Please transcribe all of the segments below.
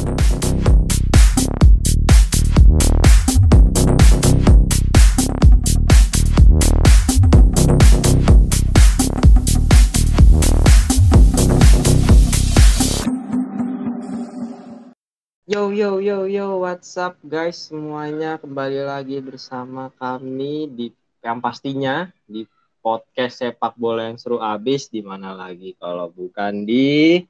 Yo yo yo yo, what's up guys? Semuanya kembali lagi bersama kami di yang pastinya di podcast sepak bola yang seru abis di mana lagi kalau bukan di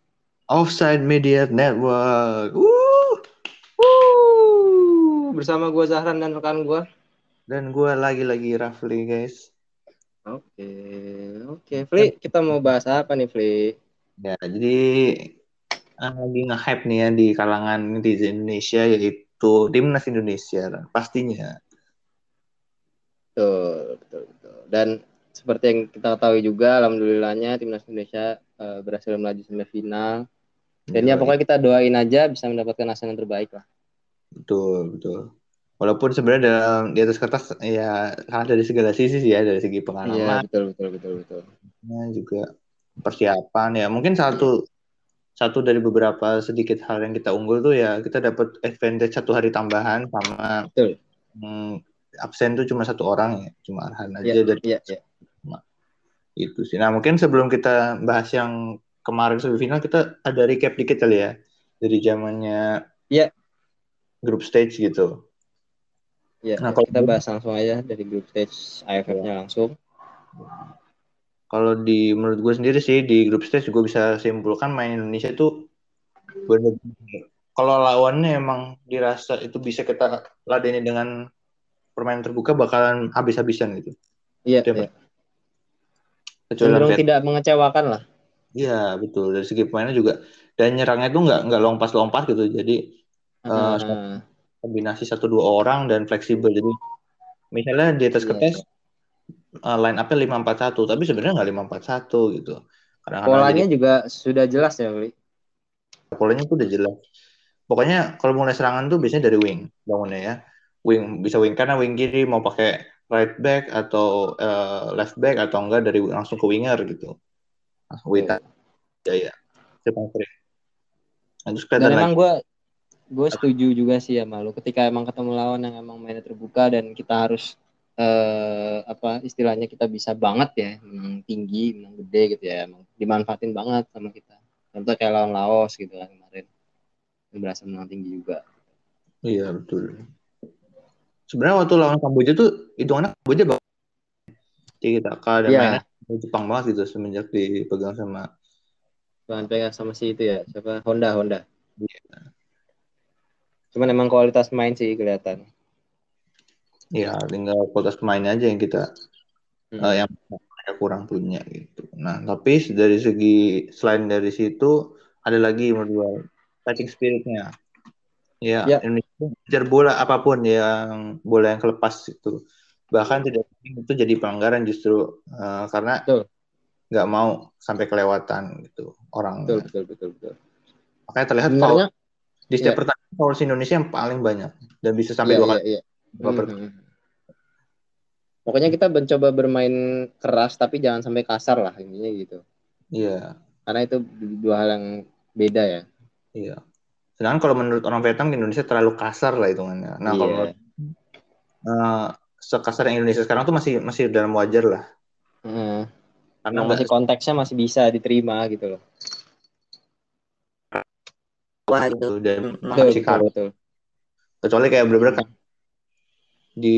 Offside Media Network. Woo! Wuh, bersama gue Zahran dan rekan gue. Dan gue lagi-lagi Rafli guys. Oke oke, Fli kita mau bahas apa nih Fli? Ya, jadi uh, lagi nge-hype nih ya di kalangan netizen Indonesia yaitu timnas Indonesia pastinya. Betul betul betul. Dan seperti yang kita ketahui juga, alhamdulillahnya timnas Indonesia uh, berhasil melaju semifinal. Dan ya pokoknya kita doain aja bisa mendapatkan hasil yang terbaik lah. Betul betul. Walaupun sebenarnya dalam di atas kertas ya kalah dari segala sisi sih ya dari segi Iya pengalaman betul betul betul betul. juga persiapan ya mungkin satu satu dari beberapa sedikit hal yang kita unggul tuh ya kita dapat advantage satu hari tambahan sama Betul. hmm, absen tuh cuma satu orang ya cuma Arhan aja Iya dari iya iya. itu sih nah mungkin sebelum kita bahas yang kemarin semifinal kita ada recap dikit kali ya dari zamannya Iya. grup stage gitu Iya, Nah, kalau kita bahas langsung aja dari grup stage AFF-nya langsung. kalau di menurut gue sendiri sih di grup stage gue bisa simpulkan main Indonesia tuh bener kalau lawannya emang dirasa itu bisa kita ladeni dengan permainan terbuka bakalan habis-habisan gitu Iya, Itu iya. kecuali Cenderung tidak mengecewakan lah. Iya betul. Dari segi pemainnya juga dan nyerangnya tuh nggak nggak lompat-lompat gitu. Jadi Eh, Ah, kombinasi satu dua orang dan fleksibel. Jadi misalnya di atas Iya. kertas eh, line up-nya lima empat satu tapi sebenarnya nggak lima empat satu gitu. Kadang-kadang polanya jadi juga sudah jelas ya, Wi. polanya tuh udah jelas. Pokoknya kalau mulai serangan tuh biasanya dari wing bangunnya ya. Wing bisa wing kanan wing kiri mau pakai right back atau eh, left back atau enggak dari langsung ke winger gitu Wita. Jaya siapa yang sering nah, terus Dan kelihatan emang gue gue setuju juga sih sama lu. Ketika emang ketemu lawan yang emang mainnya terbuka dan kita harus eh apa istilahnya kita bisa banget ya menang tinggi menang gede gitu ya emang dimanfaatin banget sama kita. Contoh kayak lawan Laos gitu kan kemarin. Berhasil menang tinggi juga. Iya betul. Sebenarnya waktu lawan Kamboja tuh hitungannya Kamboja bagus. Kita dan Iya. mainnya Jepang banget gitu semenjak dipegang sama Jangan pegang sama si itu ya siapa Honda Honda cuman emang kualitas main sih kelihatan ya tinggal kualitas pemainnya aja yang kita Hmm. eh, yang kurang punya gitu. Nah, tapi dari segi selain dari situ ada lagi menurut fighting spiritnya. Ya, Ya. Indonesia bola apa pun yang bola yang kelepas itu. Bahkan tidak itu jadi pelanggaran justru eh, karena nggak mau sampai kelewatan gitu orang. betul betul betul betul Makanya terlihat foul sebenarnya di setiap ya. pertandingan foul si Indonesia yang paling banyak dan bisa sampai iya, dua iya, kali. iya. dua per- Mhm. Pokoknya kita mencoba bermain keras tapi jangan sampai kasar lah intinya gitu. Iya, Karena itu dua hal yang beda ya. iya. Sedangkan kalau menurut orang Vietnam Indonesia terlalu kasar lah hitungannya. Nah, kalau Iya. Sekasar yang Indonesia sekarang tuh masih masih dalam wajar lah. Heeh. Karena masih konteksnya masih bisa diterima gitu loh. wah gitu dan Betul, masih betul. Kecuali kayak bener-bener kan di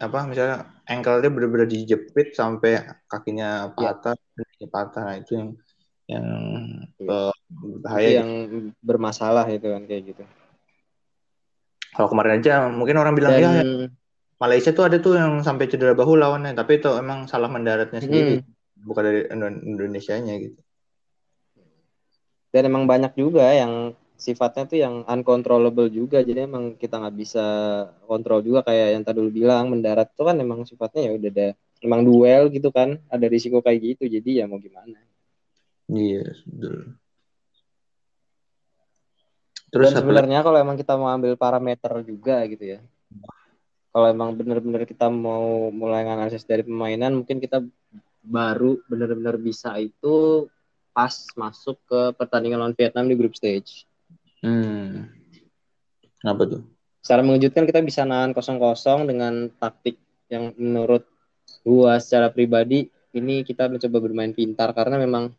apa misalnya ankle dia bener-bener dijepit sampai kakinya Iya. patah, kakinya patah. Nah, itu yang yang eh, bahaya. Itu gitu. yang bermasalah itu kan kayak gitu. Kalau kemarin aja mungkin orang bilang Dan ya Malaysia tuh ada tuh yang sampai cedera bahu lawannya, tapi itu emang salah mendaratnya sendiri, Hmm. bukan dari Indo- Indonesianya gitu. dan emang banyak juga yang sifatnya tuh yang uncontrollable juga. Jadi emang kita nggak bisa kontrol juga kayak yang tadi lu bilang mendarat tuh kan emang sifatnya ya udah ada emang duel gitu kan, ada risiko kayak gitu. Jadi ya mau gimana. Iya, betul. Terus Dan sebenarnya kalau emang kita mau ambil parameter juga gitu ya. Kalau emang bener-bener kita mau mulai analisis dari permainan, mungkin kita baru bener-bener bisa itu pas masuk ke pertandingan lawan Vietnam di group stage. Hmm, Kenapa tuh? Secara mengejutkan kita bisa nahan kosong-kosong dengan taktik yang menurut gua secara pribadi ini kita mencoba bermain pintar karena memang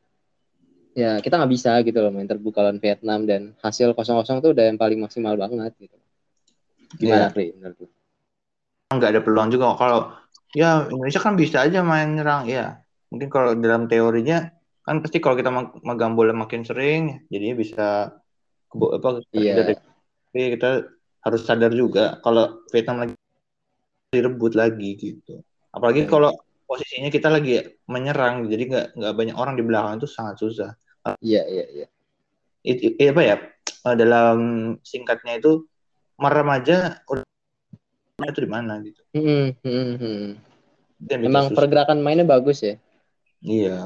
ya kita nggak bisa gitu loh main terbuka lawan Vietnam dan hasil kosong-kosong tuh udah yang paling maksimal banget gitu. Gimana. Pri? Menurut lu? Nggak ada peluang juga. Kalau ya Indonesia kan bisa aja main nyerang ya. Mungkin kalau dalam teorinya kan pasti kalau kita meg- megang bola makin sering jadinya bisa apa dari tapi kita harus sadar juga kalau Vietnam lagi direbut lagi gitu. Apalagi Hmm. kalau posisinya kita lagi menyerang jadi nggak nggak banyak orang di belakang itu sangat susah. Iya, iya, iya. It- it- apa ya dalam singkatnya itu merem aja udah itu di mana gitu Hmm, hmm, hmm. Emang susah. pergerakan mainnya bagus ya. iya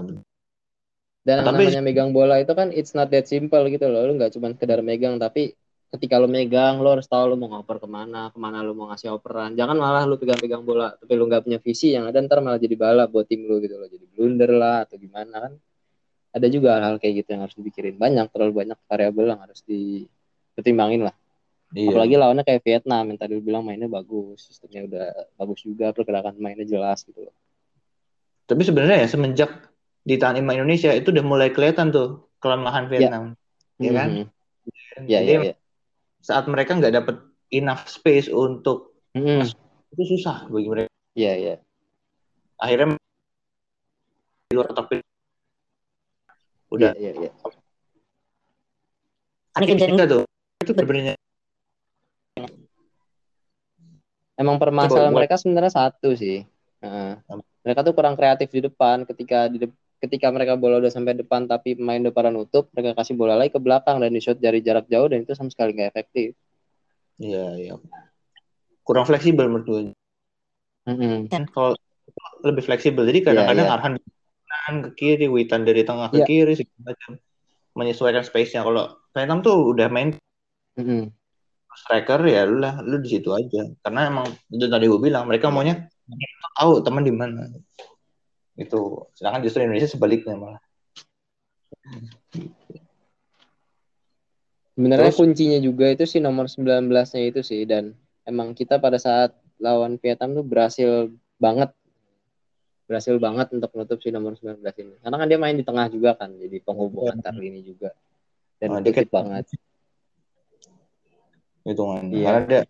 Dan Tapi- namanya megang bola itu kan it's not that simple gitu loh. Lu nggak cuma sekedar megang, tapi ketika lu megang, lu harus tahu lu mau ngoper ke mana, ke mana lu mau ngasih operan. Jangan malah lu pegang-pegang bola, tapi lu nggak punya visi yang ada ntar malah jadi bala buat tim lu gitu loh. Jadi blunder lah atau gimana kan. Ada juga hal-hal kayak gitu yang harus dipikirin. Banyak, terlalu banyak variabel yang harus dipertimbangin lah. Iya Apalagi lawannya kayak Vietnam yang tadi lu bilang mainnya bagus, sistemnya udah bagus juga, pergerakan mainnya jelas gitu loh. Tapi sebenarnya ya semenjak ditahan sama Indonesia itu udah mulai kelihatan tuh kelemahan Vietnam, ya kan? Mhm. Ya, Jadi ya, ya. saat mereka nggak dapet enough space untuk Mhm. itu susah bagi mereka. Iya, iya. Akhirnya di luar kotak udah. Iya, iya, iya. Ini kita tuh itu sebenarnya Emang permasalahan Coba mereka sebenarnya satu sih. Heeh. mereka tuh kurang kreatif di depan ketika di de- ketika mereka bola udah sampai depan tapi pemain depan nutup, mereka kasih bola lagi ke belakang dan di shot dari jarak jauh dan itu sama sekali nggak efektif. Iya, iya. Kurang fleksibel menurut gue. Mm-mm. Kan kalau lebih fleksibel. Jadi kadang-kadang Iya, iya. Arhan di kanan ke kiri, Witan dari tengah ke Iya. kiri segala macam. Menyesuaikan space-nya. Kalau Vietnam tuh udah main Mm-mm. Striker ya lu lah, lu di situ aja. Karena emang itu tadi gue bilang mereka maunya tahu teman di mana. Itu. Sedangkan justru Indonesia sebaliknya malah. Sebenarnya Terus- kuncinya juga itu sih nomor 19-nya itu sih dan emang kita pada saat lawan Vietnam tuh berhasil banget berhasil banget untuk menutup si nomor 19 ini. Karena kan dia main di tengah juga kan, jadi penghubung Iya. antar lini juga. Dan Oh, banget. Hitungan. Iya. Karena dia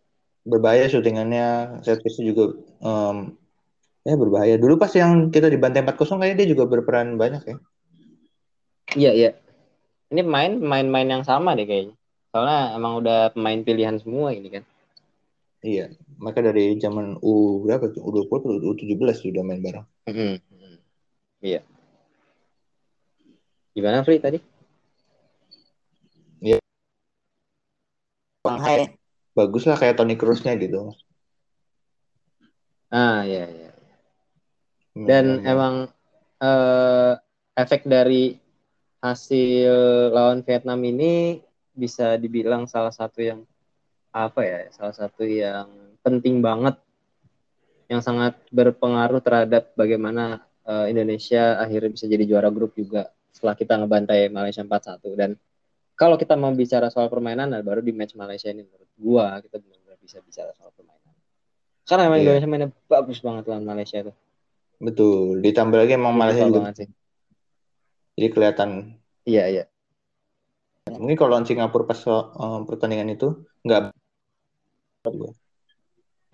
berbahaya syutingannya, set piece juga em, ya berbahaya. Dulu pas yang kita dibantai 4-0 kayaknya dia juga berperan banyak ya. Iya, iya. Ini main main-main yang sama deh kayaknya. Soalnya emang udah pemain pilihan semua ini kan. Iya, mereka dari zaman U berapa tuh? U20 atau U17 sudah main bareng. Mm-mm. Mm-mm. Iya. Gimana Fri tadi? Bagus lah kayak Toni Kroos-nya gitu. Ah, iya, iya. Dan Hmm, emang eh, efek dari hasil lawan Vietnam ini bisa dibilang salah satu yang apa ya, salah satu yang penting banget yang sangat berpengaruh terhadap bagaimana eh, Indonesia akhirnya bisa jadi juara grup juga setelah kita ngebantai Malaysia 4-1 dan kalau kita mau bicara soal permainan nah baru di match Malaysia ini menurut gua kita benar-benar bisa bicara soal permainan. Karena memang Iya. Indonesia mainnya bagus banget lawan Malaysia itu. Betul. Ditambah lagi emang Malaysia juga banget sih. jadi kelihatan. Iya, iya. Mungkin kalau lawan Singapura pas eh, pertandingan itu nggak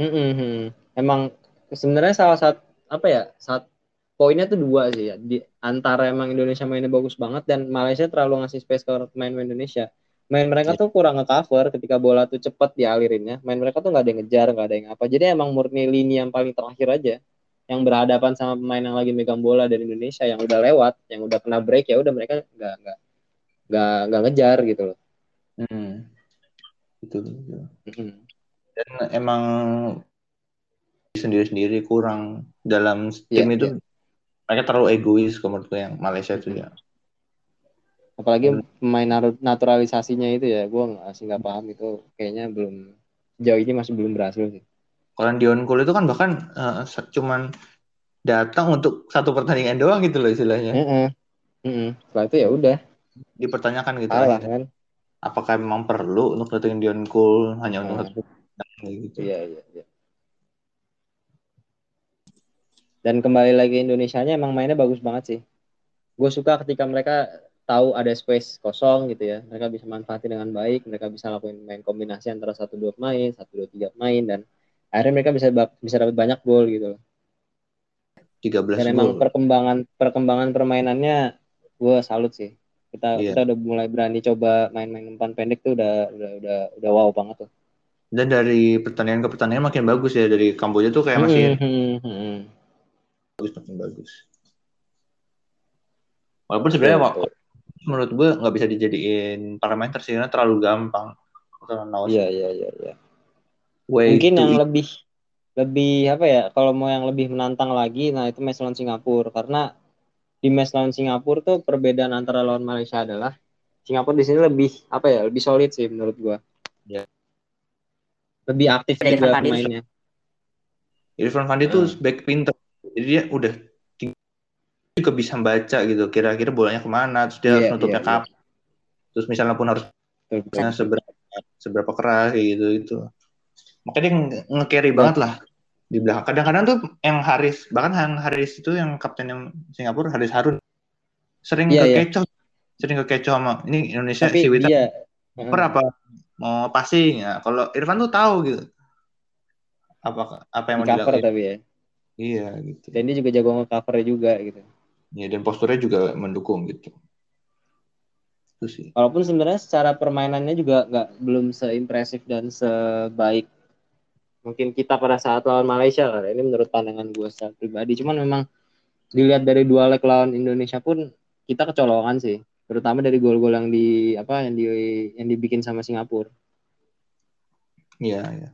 Mm-mm. Emang sebenarnya salah satu apa ya saat poinnya tuh dua sih ya di antara emang Indonesia mainnya bagus banget dan Malaysia terlalu ngasih space ke pemain Indonesia main mereka tuh kurang nge-cover ketika bola tuh cepet dialirinnya main mereka tuh nggak ada yang ngejar nggak ada yang apa jadi emang murni lini yang paling terakhir aja yang berhadapan sama pemain yang lagi megang bola dari Indonesia yang udah lewat yang udah kena break ya udah mereka nggak nggak nggak nggak ngejar gitu loh Hmm. Betul. Mm-mm. Dan emang sendiri-sendiri kurang dalam tim Iya, itu iya. Mereka terlalu egois kalau menurut gue yang Malaysia itu ya. apalagi Hmm. pemain naturalisasinya itu ya gue masih nggak paham itu kayaknya belum jauh ini masih belum berhasil sih Kalau Dion Cole itu kan bahkan sa- cuman datang untuk satu pertandingan doang gitu loh istilahnya. Heeh. Heeh. setelah itu ya udah Dipertanyakan gitu akhirnya. kan apakah memang perlu untuk datengin Dion Cole hanya untuk Ah. satu gitu. Iya, iya, iya. Dan kembali lagi Indonesia-nya emang mainnya bagus banget sih. Gue suka ketika mereka tahu ada space kosong gitu ya. Mereka bisa manfaatin dengan baik, mereka bisa lakuin main kombinasi antara satu dua main, satu dua tiga main dan akhirnya mereka bisa bisa dapat banyak gol gitu loh. 13 Dan emang gol. perkembangan perkembangan permainannya gue salut sih. Kita Iya. kita udah mulai berani coba main-main umpan pendek tuh udah udah udah udah wow banget tuh. Dan dari pertandingan ke pertandingan makin bagus ya dari Kamboja tuh kayak masih Hmm, hmm, hmm. Bagus makin bagus. Walaupun sebenarnya Betul, wa- menurut gue nggak bisa dijadiin parameter sih karena terlalu gampang. Iya iya iya iya. Mungkin to yang lebih lebih apa ya? Kalau mau yang lebih menantang lagi, nah itu match lawan Singapura karena di match lawan Singapura tuh perbedaan antara lawan Malaysia adalah Singapura di sini lebih apa ya? Lebih solid sih menurut gua. Iya. Lebih aktif juga pemainnya. Irfan Fandi tuh Hmm. back pinter. Jadi dia udah juga bisa baca gitu. Kira-kira bolanya ke mana, terus dia harus Iya, nutupnya iya, kapan. Terus misalnya pun harus. Nah, seberapa seberapa keras gitu itu makanya dia nge- nge-carry banget lah di belakang kadang-kadang tuh yang Haris bahkan yang Haris itu yang kapten yang Singapura Haris Harun sering Iya, iya. kekecoh sering kekecoh sama ini Indonesia Tapi si Witan dia apa mau passing ya kalau Irfan tuh tahu gitu apa apa yang mau dilakuin tapi ya. Iya gitu Dan dia juga jago nge-cover juga gitu. ya dan posturnya juga mendukung gitu itu sih Walaupun sebenarnya secara permainannya juga nggak belum seimpresif dan sebaik mungkin kita pada saat lawan Malaysia lah. Ini menurut pandangan gue secara pribadi. Cuman memang dilihat dari dua leg lawan Indonesia pun kita kecolongan sih. Terutama dari gol-gol yang di apa yang di yang dibikin sama Singapura. Iya, iya.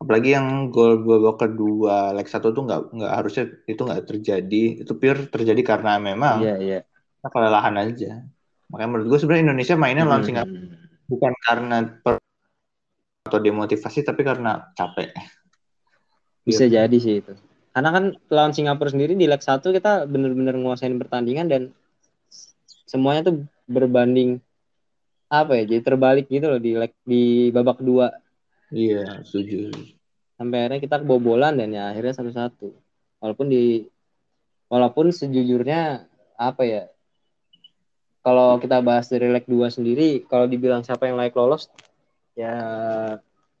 Apalagi yang gol babak kedua leg satu tuh nggak nggak harusnya itu nggak terjadi. Itu pure terjadi karena memang iya. kita kelelahan aja. Makanya menurut gue sebenarnya Indonesia mainnya lawan Singapura Hmm. bukan karena per- atau demotivasi tapi karena capek. Bisa Iya. jadi sih itu. Karena kan lawan Singapura sendiri di leg 1 kita bener-bener nguasain pertandingan dan semuanya tuh berbanding apa ya jadi terbalik gitu loh di leg di babak kedua Iya, setuju. sampai akhirnya kita kebobolan dan ya akhirnya satu-satu. Walaupun di walaupun sejujurnya apa ya kalau kita bahas dari leg 2 sendiri kalau dibilang siapa yang layak lolos ya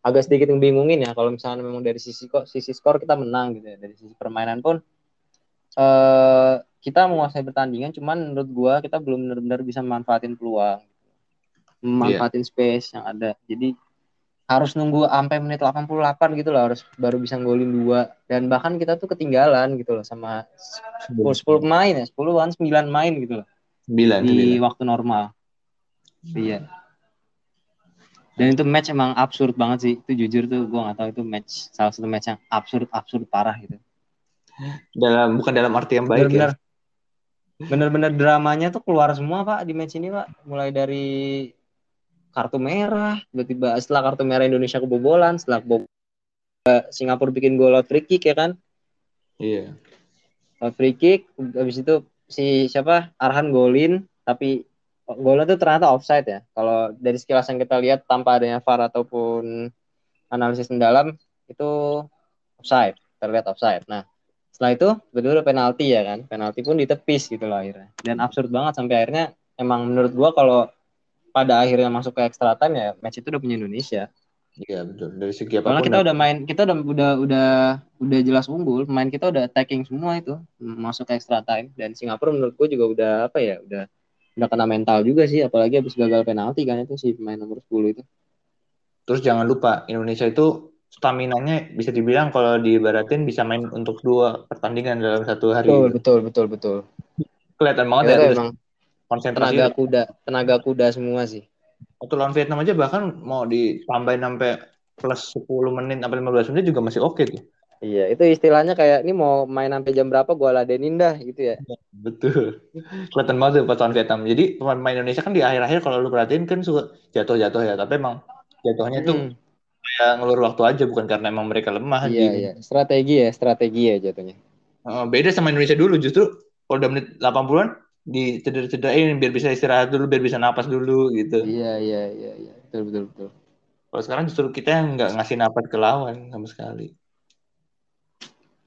agak sedikit membingungin ya. Kalau misalnya memang dari sisi kok sisi skor kita menang gitu ya. Dari sisi permainan pun eh kita menguasai pertandingan cuman menurut gua kita belum benar-benar bisa memanfaatin peluang. Memanfaatin space yang ada. Jadi harus nunggu sampai menit 88 gitu loh harus baru bisa golin dua. Dan bahkan kita tuh ketinggalan gitu loh sama 10, 10 pemain ya 10 an 9 main gitu loh. Sembilan, di sembilan. waktu normal. Iya. Dan itu match emang absurd banget sih. Itu jujur tuh gua nggak tahu itu match salah satu match yang absurd absurd parah gitu. Dalam bukan dalam arti yang baik bener-bener. Ya. bener-bener dramanya tuh keluar semua pak di match ini pak. Mulai dari kartu merah tiba-tiba setelah kartu merah Indonesia kebobolan setelah kebobolan Singapura bikin gol out free kick ya kan? Iya. out free kick habis itu si siapa? Arhan golin tapi golnya tuh ternyata offside ya. Kalau dari sekilas yang kita lihat tanpa adanya VAR ataupun analisis mendalam itu offside terlihat offside. Nah setelah itu betul penalti ya kan? Penalti pun ditepis gitu loh akhirnya. Dan absurd banget sampai akhirnya emang menurut gua kalau pada akhirnya masuk ke extra time ya match itu udah punya Indonesia Iya, betul. Dari segi Soalnya apa pun. kita udah main, kita udah udah udah udah jelas unggul, main kita udah attacking semua itu masuk ke extra time dan Singapura menurut gue juga udah apa ya, udah udah kena mental juga sih, apalagi habis gagal penalti kan itu si pemain nomor 10 itu. Terus jangan lupa Indonesia itu staminanya bisa dibilang kalau diibaratin bisa main untuk dua pertandingan dalam satu hari. Betul, betul, betul, betul. Kelihatan banget ya emang konsentrasi. tenaga kuda, tenaga kuda semua sih. Waktu lawan Vietnam aja bahkan mau ditambahin sampai plus 10 menit sampai 15 menit juga masih oke tuh. Iya, itu istilahnya kayak ini mau main sampai jam berapa gua ladenin dah gitu ya. Betul. Kelihatan banget tuh pas lawan Vietnam. Jadi pemain Indonesia kan di akhir-akhir kalau lu perhatiin kan suka jatuh-jatuh ya, tapi emang jatuhnya tuh Hmm, kayak ngelur waktu aja bukan karena emang mereka lemah iya, di iya, strategi ya, strategi ya jatuhnya. Beda sama Indonesia dulu justru kalau udah menit 80-an di cedera-cederain biar bisa istirahat dulu, biar bisa napas dulu gitu. Iya, iya, iya, iya. Betul, betul, betul. Kalau sekarang justru kita yang nggak ngasih napas ke lawan sama sekali.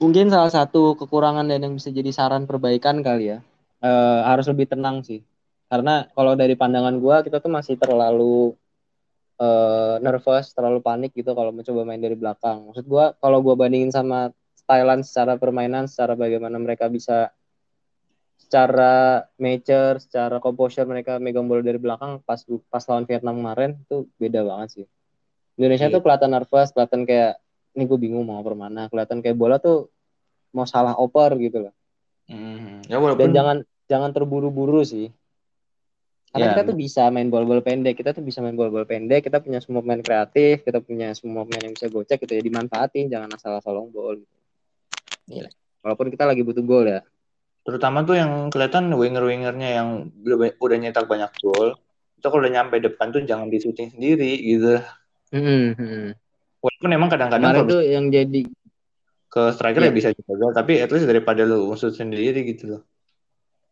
Mungkin salah satu kekurangan dan yang bisa jadi saran perbaikan kali ya. Eh, harus lebih tenang sih. Karena kalau dari pandangan gua kita tuh masih terlalu eh, nervous, terlalu panik gitu kalau mencoba main dari belakang. Maksud gua kalau gua bandingin sama Thailand secara permainan, secara bagaimana mereka bisa secara nature, secara composure mereka megang bola dari belakang pas pas lawan Vietnam kemarin itu beda banget sih. Indonesia Iya. tuh kelihatan nervous, kelihatan kayak ini gue bingung mau oper mana, kelihatan kayak bola tuh mau salah oper gitu loh. Hmm. Ya Dan walaupun jangan jangan terburu-buru sih. Karena Ya. kita tuh bisa main bola-bola pendek, kita tuh bisa main bola-bola pendek, kita punya semua pemain kreatif, kita punya semua pemain yang bisa gocek gitu ya dimanfaatin, jangan asal-asal long ball gitu. Iya. Walaupun kita lagi butuh gol ya. Terutama tuh yang kelihatan winger-wingernya yang udah, nyetak banyak gol itu kalau udah nyampe depan tuh jangan di shooting sendiri gitu Hmm, hmm. walaupun emang kadang-kadang tuh yang jadi ke striker Iya. ya bisa juga tapi at least daripada lu shoot sendiri gitu loh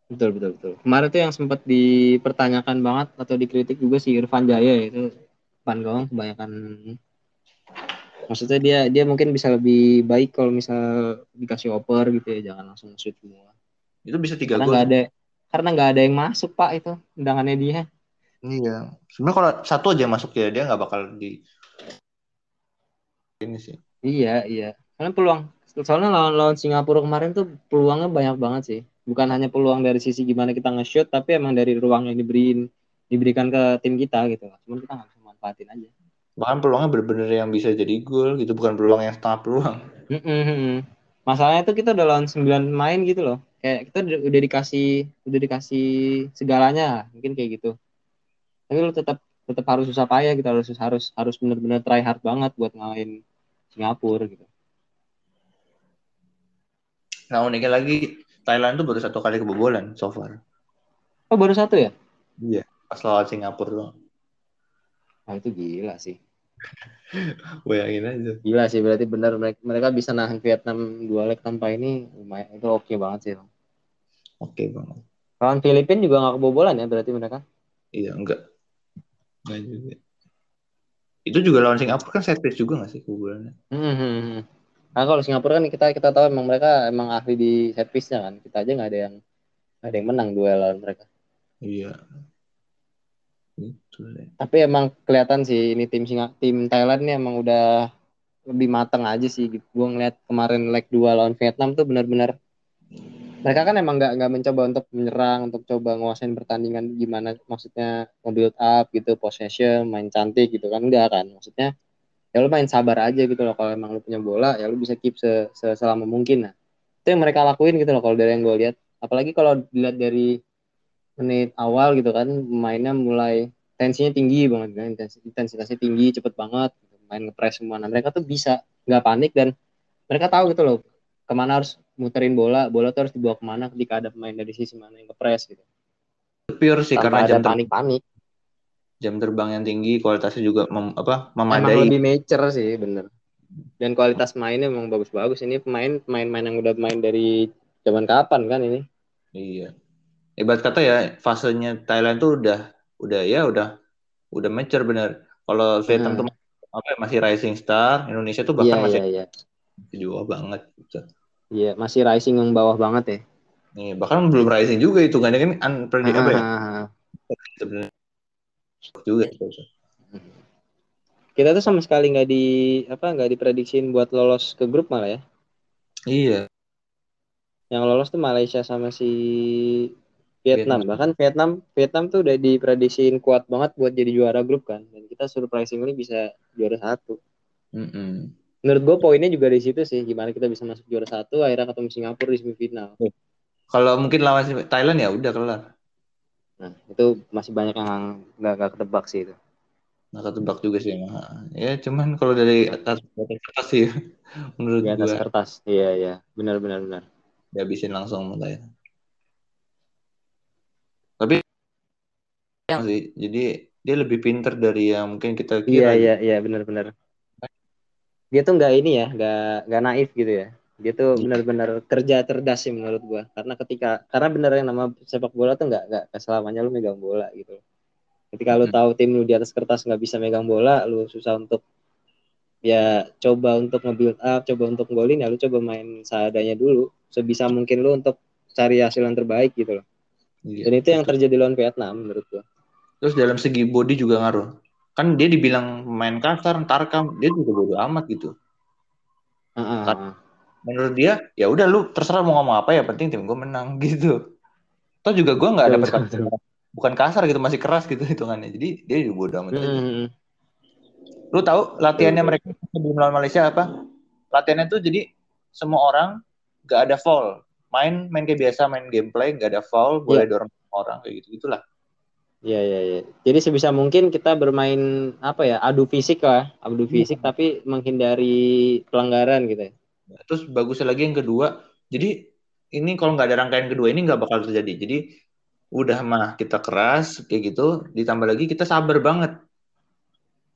betul betul betul. Kemarin tuh yang sempat dipertanyakan banget atau dikritik juga si Irfan Jaya itu depan gawang kebanyakan maksudnya dia dia mungkin bisa lebih baik kalau misal dikasih oper gitu ya jangan langsung shoot semua itu bisa tiga karena gol. nggak ada karena nggak ada yang masuk pak itu undangannya dia. Iya. Sebenarnya kalau satu aja masuk ya dia nggak bakal di ini sih. Iya iya. Karena peluang soalnya lawan lawan Singapura kemarin tuh peluangnya banyak banget sih. Bukan hanya peluang dari sisi gimana kita nge-shoot tapi emang dari ruang yang diberiin diberikan ke tim kita gitu. Cuman kita nggak bisa manfaatin aja. Bahkan peluangnya bener-bener yang bisa jadi gol gitu bukan peluang yang setengah peluang. Mm-mm. Masalahnya tuh kita udah lawan 9 main gitu loh. Kayak kita udah, dikasih udah dikasih segalanya mungkin kayak gitu. Tapi lu tetap tetap harus susah payah gitu harus harus harus bener-bener try hard banget buat ngalahin Singapura gitu. Nah uniknya lagi Thailand tuh baru satu kali kebobolan so far. Oh baru satu ya? Iya pas lawan Singapura doang. Nah, itu gila sih. bayangin aja Gila sih berarti benar mereka, mereka bisa nahan Vietnam dua leg tanpa ini lumayan itu oke banget sih. oke banget Lawan Filipina juga nggak kebobolan ya berarti mereka. Iya, enggak. Enggak juga. Itu juga lawan Singapura kan set piece juga gak sih kebobolannya? Hmm. Nah, kalau Singapura kan kita kita tahu emang mereka emang ahli di set piece-nya kan. Kita aja nggak ada yang nggak ada yang menang duel lawan mereka. Iya. Itu deh. Tapi emang kelihatan sih ini tim Singa, tim Thailand ini emang udah lebih matang aja sih. Gitu. Gue ngeliat kemarin leg 2 lawan Vietnam tuh benar-benar mereka kan emang nggak nggak mencoba untuk menyerang, untuk coba nguasain pertandingan gimana maksudnya build up gitu, possession, main cantik gitu kan enggak kan. Maksudnya ya lu main sabar aja gitu loh kalau emang lu punya bola ya lu bisa keep se- selama mungkin nah. Itu yang mereka lakuin gitu loh kalau dari yang gue lihat. Apalagi kalau dilihat dari menit awal gitu kan mainnya mulai tensinya tinggi banget kan intensi- intensitasnya tinggi cepet banget gitu. main ngepres semua nah mereka tuh bisa nggak panik dan mereka tahu gitu loh ke mana harus muterin bola bola tuh harus dibawa ke mana ketika ada pemain dari sisi mana yang ngepres gitu Pure sih tanpa karena ada jam, ter- panik-panik jam terbang yang tinggi, kualitasnya juga mem- apa emang memadai. lebih mature sih bener dan kualitas mainnya emang bagus-bagus ini pemain pemain-pemain yang udah main dari zaman kapan kan ini Iya. Ibarat kata ya fasenya Thailand tuh udah udah ya udah udah mature bener. Kalau Vietnam Hmm. tuh apa ya, masih rising star, Indonesia tuh iya bahkan iya masih iya jual banget. Gitu. iya masih rising yang bawah banget ya Nih, bahkan belum rising juga itu kan kan unpredictable ya? Ah, Sebenarnya juga. gitu. kita tuh sama sekali nggak di apa nggak diprediksiin buat lolos ke grup malah ya Iya. yang lolos tuh Malaysia sama si Vietnam. Vietnam. bahkan Vietnam Vietnam tuh udah diprediksiin kuat banget buat jadi juara grup kan dan kita surprisingly bisa juara satu Mm-mm. menurut gue poinnya juga di situ sih gimana kita bisa masuk juara satu akhirnya ketemu Singapura di semifinal Kalau mungkin lawan Thailand ya udah kelar. nah itu masih banyak yang nggak nggak ketebak sih itu Nggak ketebak juga sih emang. Ya cuman kalau dari atas atas kertas sih menurut di atas gua kertas iya iya benar benar benar dihabisin langsung sama Thailand. Tapi yang sih, jadi dia lebih pinter dari yang mungkin kita iya kira. iya iya benar benar. Dia tuh nggak ini ya nggak nggak naif gitu ya. Dia tuh benar-benar kerja cerdas sih menurut gua. Karena ketika karena bener yang nama sepak bola tuh nggak nggak selamanya lu megang bola gitu. Ketika lu tahu tim lu di atas kertas nggak bisa megang bola lu susah untuk ya coba untuk nge-build up coba untuk golin ya lu coba main seadanya dulu. Sebisa mungkin lu untuk cari hasil yang terbaik gitu loh. Iya, dan itu betul. yang terjadi lawan Vietnam menurut gua terus dalam segi body juga ngaruh. Kan dia dibilang main kasar ntar kam dia juga bodo amat gitu. Uh -uh menurut dia ya udah lu terserah mau ngomong apa ya penting tim gue menang gitu. Toh juga gue nggak ada perkataan bukan kasar gitu masih keras gitu hitungannya. Jadi dia juga bodo amat hmm. hmm, hmm. lu tahu latihannya mereka sebelum melawan Malaysia apa? Latihannya tuh jadi semua orang gak ada foul. Main main kayak biasa main gameplay gak ada foul boleh yeah. dorong orang kayak gitu gitulah Iya iya iya. Jadi sebisa mungkin kita bermain apa ya adu fisik lah, adu fisik hmm. tapi menghindari pelanggaran gitu ya. Terus bagusnya lagi yang kedua, jadi ini kalau nggak ada rangkaian kedua ini nggak bakal terjadi. Jadi udah mah kita keras kayak gitu, ditambah lagi kita sabar banget.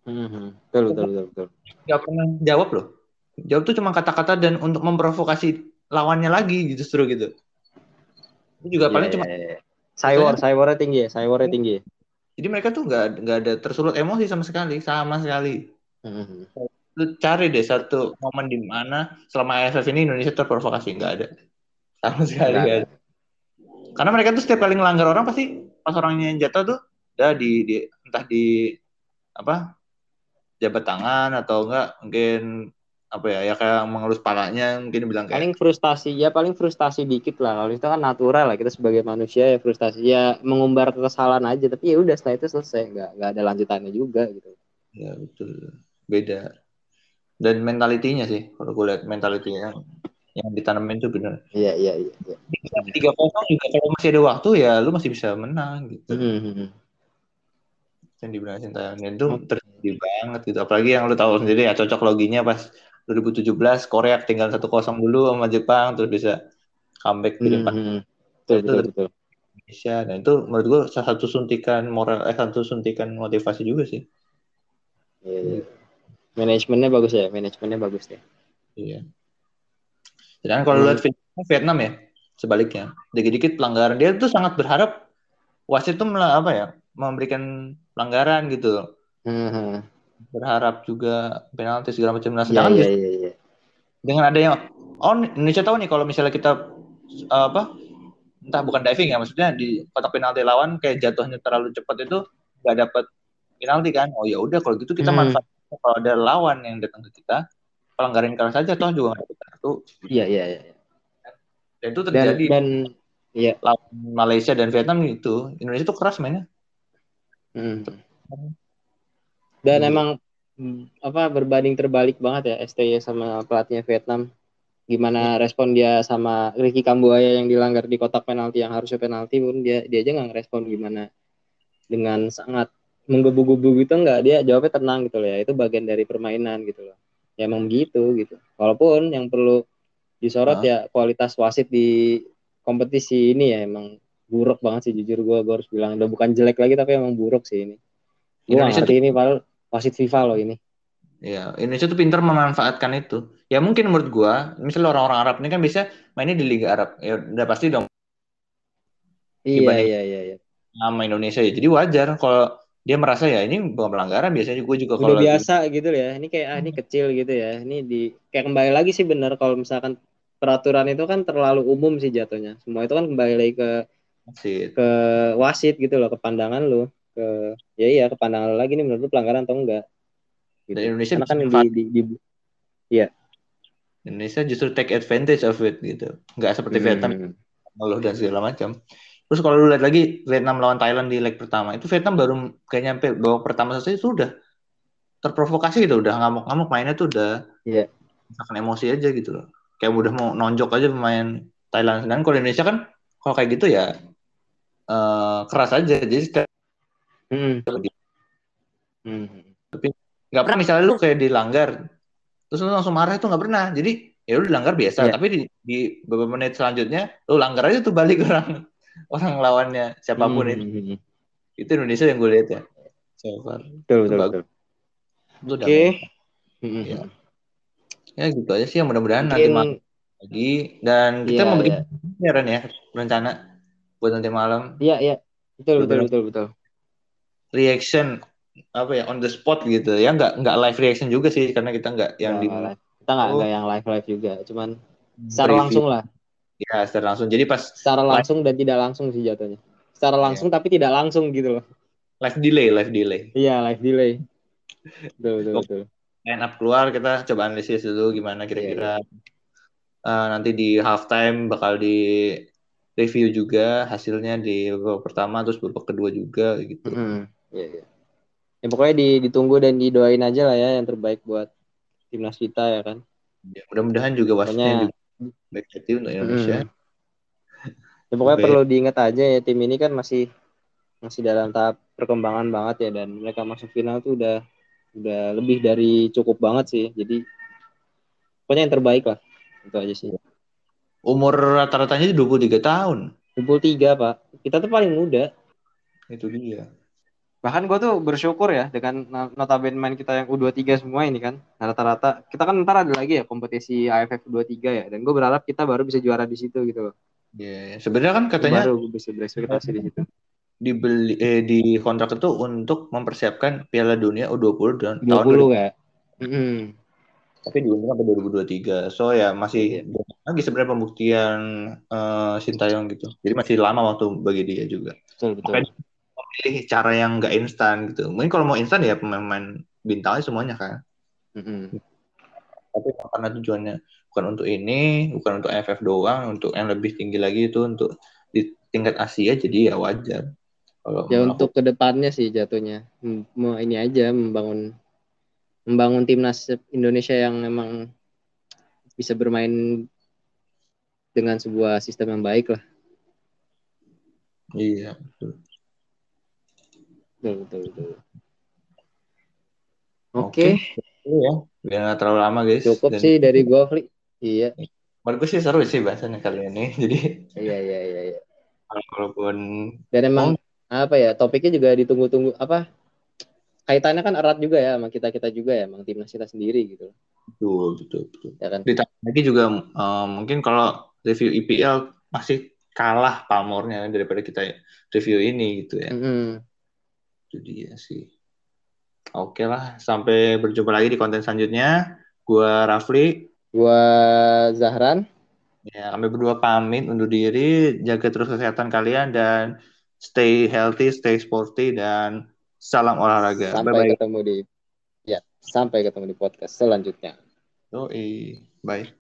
Hmm, betul betul betul betul. Gak pernah jawab loh. Jawab tuh cuma kata-kata dan untuk memprovokasi lawannya lagi justru gitu. Itu juga paling yeah, cuma yeah, yeah. Cywar, cywarnya tinggi ya, cywarnya tinggi. Jadi mereka tuh nggak nggak ada tersulut emosi sama sekali, sama sekali. Hmm lu cari deh satu momen di mana selama AFF ini Indonesia terprovokasi nggak ada sama sekali nggak ada. Karena mereka tuh setiap kali ngelanggar orang pasti pas orangnya yang jatuh tuh udah di, di entah di apa jabat tangan atau enggak mungkin apa ya ya kayak mengelus palanya mungkin bilang kayak paling frustasi ya paling frustasi dikit lah kalau itu kan natural lah kita sebagai manusia ya frustasi ya mengumbar kesalahan aja tapi ya udah setelah itu selesai nggak nggak ada lanjutannya juga gitu ya betul beda dan mentalitinya sih kalau gue lihat mentalitinya yang ditanamin itu benar. Iya iya iya. Tiga kosong juga kalau masih ada waktu ya lu masih bisa menang gitu. Mm -hmm. Yang dibilang Sintayong itu okay. terjadi banget gitu. Apalagi yang lu tahu sendiri ya cocok loginya pas 2017 Korea tinggal satu kosong dulu sama Jepang terus bisa comeback di depan. Mm -hmm. Betul, itu betul, betul. Indonesia. Dan itu menurut gue salah satu suntikan moral, eh satu suntikan motivasi juga sih. Iya. Yeah, yeah manajemennya bagus ya manajemennya bagus deh iya dan kalau hmm. lihat Vietnam ya sebaliknya dikit-dikit pelanggaran dia tuh sangat berharap wasit tuh apa ya memberikan pelanggaran gitu hmm. Berharap juga penalti segala macam. Nah sedangkan ya, ya, ya, ya. dengan adanya oh Indonesia tahu nih kalau misalnya kita uh, apa entah bukan diving ya maksudnya di kotak penalti lawan kayak jatuhnya terlalu cepat itu nggak dapat penalti kan. Oh ya udah kalau gitu kita hmm. manfaat kalau ada lawan yang datang ke kita pelanggaran keras saja toh juga nggak kartu iya iya iya. Dan itu terjadi. dan, dan iya. Lawan Malaysia dan Vietnam itu Indonesia tuh keras mainnya. Hmm. Dan hmm. emang apa berbanding terbalik banget ya STY sama pelatihnya Vietnam. Gimana respon dia sama Ricky Kambuaya yang dilanggar di kotak penalti yang harusnya penalti pun dia dia aja nggak ngerespon gimana. Dengan sangat menggebu-gebu gitu enggak dia jawabnya tenang gitu loh ya. Itu bagian dari permainan gitu loh. Ya emang gitu gitu. Walaupun yang perlu disorot ya kualitas wasit di kompetisi ini ya emang buruk banget sih jujur gue gue harus bilang. Udah bukan jelek lagi tapi emang buruk sih ini. Gue ngerti ini padahal wasit FIFA loh ini Iya, Indonesia tuh pintar memanfaatkan itu. Ya mungkin menurut gua, misalnya orang-orang Arab ini kan bisa mainnya di Liga Arab. Ya udah pasti dong. Iya, iya, iya, iya. Nama Indonesia ya. Jadi wajar kalau dia merasa ya ini bukan pelanggaran biasanya gue juga kalau biasa lagi, gitu ya ini kayak ah ini kecil gitu ya ini di kayak kembali lagi sih bener kalau misalkan peraturan itu kan terlalu umum sih jatuhnya semua itu kan kembali lagi ke wasit. ke wasit gitu loh ke pandangan lu ke ya iya ke pandangan lagi nih menurut lu pelanggaran atau enggak gitu. Dan Indonesia Karena kan di, di, di, ya Indonesia justru take advantage of it gitu nggak seperti hmm. Vietnam Allah dan segala macam Terus kalau lu lihat lagi Vietnam lawan Thailand di leg pertama, itu Vietnam baru kayak nyampe babak pertama selesai itu udah terprovokasi gitu, udah ngamuk-ngamuk mainnya tuh udah yeah. akan emosi aja gitu loh. Kayak udah mau nonjok aja pemain Thailand. Dan kalau Indonesia kan kalau kayak gitu ya uh, keras aja. Jadi hmm. Hmm. Tapi nggak pernah misalnya lu kayak dilanggar, terus lu langsung marah itu nggak pernah. Jadi ya lu dilanggar biasa, yeah. tapi di, di beberapa menit selanjutnya lu langgar aja tuh balik orang orang lawannya siapa pun hmm. itu. Hmm, hmm. Itu Indonesia yang gue lihat ya. So far. Betul, betul, betul. Oke. Okay. Ya. ya gitu aja sih yang mudah-mudahan nanti lagi dan kita Iya, mau bikin iya. siaran ya rencana buat nanti malam Iya, iya. Betul, betul, Beberapa- betul, betul. Reaction apa ya on the spot gitu ya nggak nggak live reaction juga sih karena kita nggak yang di live. Kita nggak Oh. yang live live juga, cuman secara preview. langsung lah, ya secara langsung jadi pas secara Live. langsung dan tidak langsung sih jatuhnya. Secara Iya. langsung tapi tidak langsung gitu loh. live delay live delay Iya, live delay. Betul, betul, Oh. betul. up keluar kita coba analisis dulu gimana kira-kira Iya, Eh, nanti di halftime bakal di review juga hasilnya di babak pertama terus babak kedua juga gitu Mm-mm. Iya, iya. Ya pokoknya di- ditunggu dan didoain aja lah ya yang terbaik buat timnas kita ya kan. Ya, mudah-mudahan juga wasitnya juga baik hati untuk Indonesia Mm. Ya pokoknya Oke. perlu diingat aja ya tim ini kan masih masih dalam tahap perkembangan banget ya dan mereka masuk final tuh udah udah lebih dari cukup banget sih. Jadi pokoknya yang terbaik lah. Itu aja sih. umur rata-ratanya 23 tahun 23 pak. Kita tuh paling muda. itu dia Bahkan gue tuh bersyukur ya dengan notabene main kita yang U23 semua ini kan. Rata-rata kita kan ntar ada lagi ya kompetisi AFF U23 ya. Dan gue berharap kita baru bisa juara di situ gitu loh. ya sebenarnya kan katanya Baru gue bisa berekspektasi di situ. dibeli eh, di kontrak itu untuk mempersiapkan Piala Dunia U20 dan tahun 20 ya. Mm-mm. tapi diundang sampai 2023 so ya masih Iya. banyak lagi sebenarnya pembuktian eh, Sintayong gitu jadi masih lama waktu bagi dia juga Betul betul. Makanya memilih cara yang nggak instan gitu mungkin kalau mau instan ya pemain-pemain bintangnya semuanya kan Mm-mm. tapi karena tujuannya bukan untuk ini bukan untuk AFF doang untuk yang lebih tinggi lagi itu untuk di tingkat Asia jadi ya wajar kalau Ya untuk ke depannya sih jatuhnya mau ini aja membangun membangun timnas Indonesia yang memang bisa bermain dengan sebuah sistem yang baik lah. iya betul. Betul betul betul. Oke. Itu ya nggak terlalu lama guys cukup Dan sih dari gua, Fli. Iya, menurut gue sih seru sih bahasannya kali ini jadi iya iya iya. iya. walaupun Dan emang apa ya topiknya juga ditunggu-tunggu apa kaitannya kan erat juga ya sama kita kita juga ya, emang timnas kita sendiri gitu, betul betul betul ya kan? ditambah lagi juga eh, mungkin kalau review IPL masih kalah pamornya daripada kita review ini gitu ya Mm-mm. Itu dia sih oke lah sampai berjumpa lagi di konten selanjutnya gua Rafli Gua Zahran. ya kami berdua pamit undur diri jaga terus kesehatan kalian dan stay healthy stay sporty dan salam olahraga bye Sampai bye ketemu di ya, sampai ketemu di podcast selanjutnya. Yoi. bye